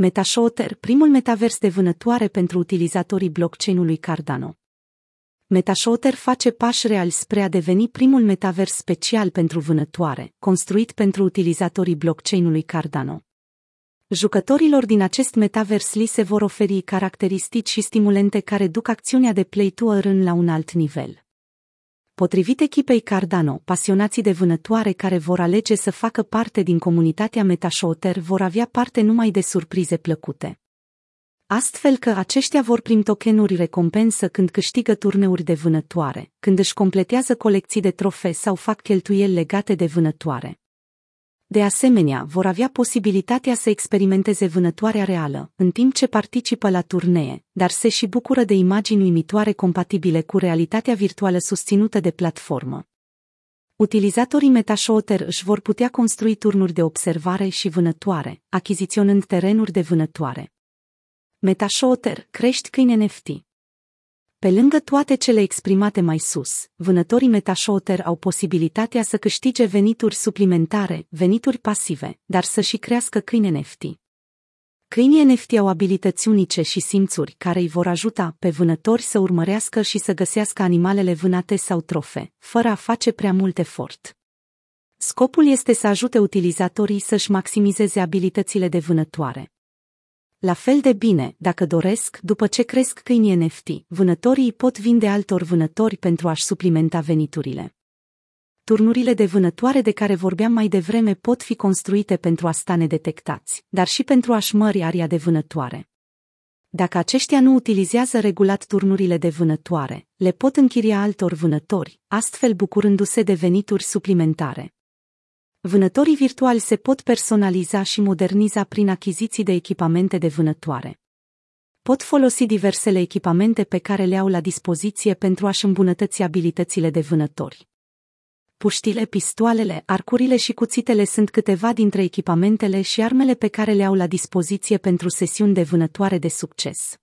MetaShotter, primul metavers de vânătoare pentru utilizatorii blockchain-ului Cardano. MetaShotter face pași reali spre a deveni primul metavers special pentru vânătoare, construit pentru utilizatorii blockchain-ului Cardano. Jucătorilor din acest metavers li se vor oferi caracteristici și stimulente care duc acțiunea de play to earn la un alt nivel. Potrivit echipei Cardano, pasionații de vânătoare care vor alege să facă parte din comunitatea MetaShotter vor avea parte numai de surprize plăcute. Astfel că aceștia vor primi tokenuri recompensă când câștigă turneuri de vânătoare, când își completează colecții de trofee sau fac cheltuieli legate de vânătoare. De asemenea, vor avea posibilitatea să experimenteze vânătoarea reală, în timp ce participă la turnee, dar se și bucură de imagini uimitoare compatibile cu realitatea virtuală susținută de platformă. Utilizatorii MetaShotter își vor putea construi turnuri de observare și vânătoare, achiziționând terenuri de vânătoare. MetaShotter, crești câine NFT. Pe lângă toate cele exprimate mai sus, vânătorii MetaShotter au posibilitatea să câștige venituri suplimentare, venituri pasive, dar să și crească câini NFT. Câinii NFT au abilități unice și simțuri care îi vor ajuta pe vânători să urmărească și să găsească animalele vânate sau trofe, fără a face prea mult efort. Scopul este să ajute utilizatorii să-și maximizeze abilitățile de vânătoare. La fel de bine, dacă doresc, după ce cresc câinii NFT, vânătorii pot vinde altor vânători pentru a-și suplimenta veniturile. Turnurile de vânătoare de care vorbeam mai devreme pot fi construite pentru a sta nedetectați, dar și pentru a-și mări aria de vânătoare. Dacă aceștia nu utilizează regulat turnurile de vânătoare, le pot închiria altor vânători, astfel bucurându-se de venituri suplimentare. Vânătorii virtuali se pot personaliza și moderniza prin achiziții de echipamente de vânătoare. Pot folosi diversele echipamente pe care le au la dispoziție pentru a-și îmbunătăți abilitățile de vânători. Puștile, pistoalele, arcurile și cuțitele sunt câteva dintre echipamentele și armele pe care le au la dispoziție pentru sesiuni de vânătoare de succes.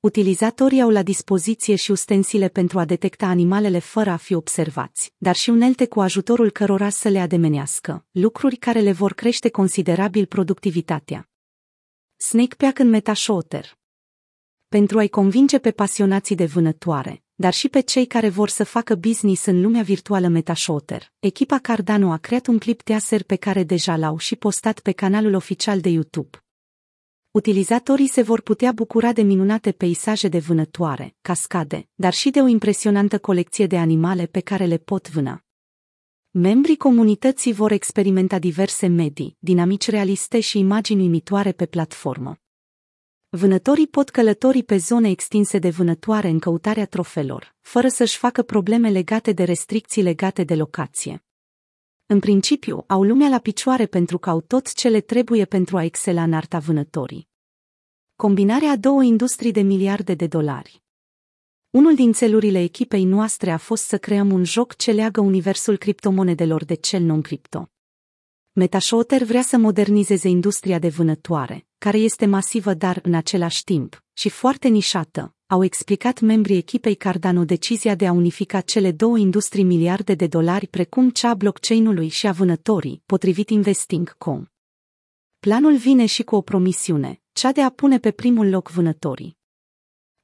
Utilizatorii au la dispoziție și ustensile pentru a detecta animalele fără a fi observați, dar și unelte cu ajutorul cărora să le ademenească, lucruri care le vor crește considerabil productivitatea. Snakepack în MetaShotter Pentru a-i convinge pe pasionații de vânătoare, dar și pe cei care vor să facă business în lumea virtuală MetaShotter, echipa Cardano a creat un clip teaser pe care deja l-au și postat pe canalul oficial de YouTube. Utilizatorii se vor putea bucura de minunate peisaje de vânătoare, cascade, dar și de o impresionantă colecție de animale pe care le pot vâna. Membrii comunității vor experimenta diverse medii, dinamici realiste și imagini uimitoare pe platformă. Vânătorii pot călători pe zone extinse de vânătoare în căutarea trofelor, fără să-și facă probleme legate de restricții legate de locație. În principiu, au lumea la picioare pentru că au tot ce le trebuie pentru a excela în arta vânătorii. Combinarea a două industrii de miliarde de dolari. Unul din țelurile echipei noastre a fost să creăm un joc ce leagă universul criptomonedelor de cel non-cripto. MetaShotter vrea să modernizeze industria de vânătoare, care este masivă dar în același timp și foarte nișată, au explicat membrii echipei Cardano decizia de a unifica cele două industrii miliarde de dolari precum cea a blockchain-ului și a vânătorii, potrivit Investing.com. Planul vine și cu o promisiune, cea de a pune pe primul loc vânătorii.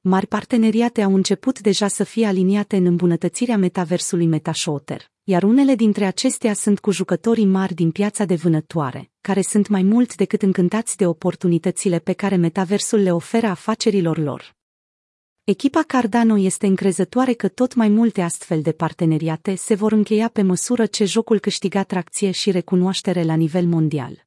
Mari parteneriate au început deja să fie aliniate în îmbunătățirea metaversului MetaShotter, iar unele dintre acestea sunt cu jucătorii mari din piața de vânătoare, care sunt mai mult decât încântați de oportunitățile pe care metaversul le oferă afacerilor lor. Echipa Cardano este încrezătoare că tot mai multe astfel de parteneriate se vor încheia pe măsură ce jocul câștiga tracție și recunoaștere la nivel mondial.